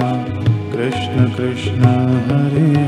कृष्ण कृष्ण हरे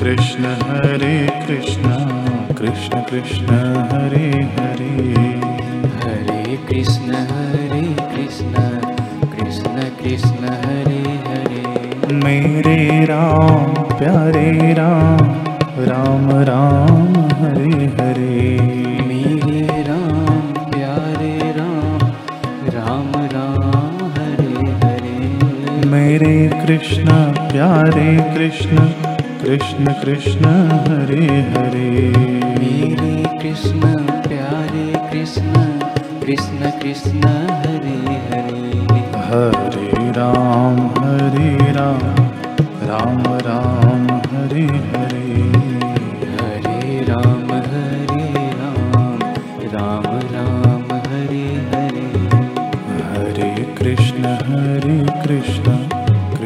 कृष्ण हरे कृष्ण कृष्ण कृष्ण हरे हरे। हरे कृष्ण हरे कृष्ण कृष्ण कृष्ण हरे हरे। मेरे राम प्यारे राम राम राम हरे हरे। मेरे राम प्यारे राम राम राम हरे हरे। मेरे कृष्ण प्यारे कृष्ण कृष्ण कृष्ण हरे हरे। मेरे कृष्ण प्यारे कृष्ण कृष्ण कृष्ण हरे हरे। हरे राम हरे राम राम राम हरे हरे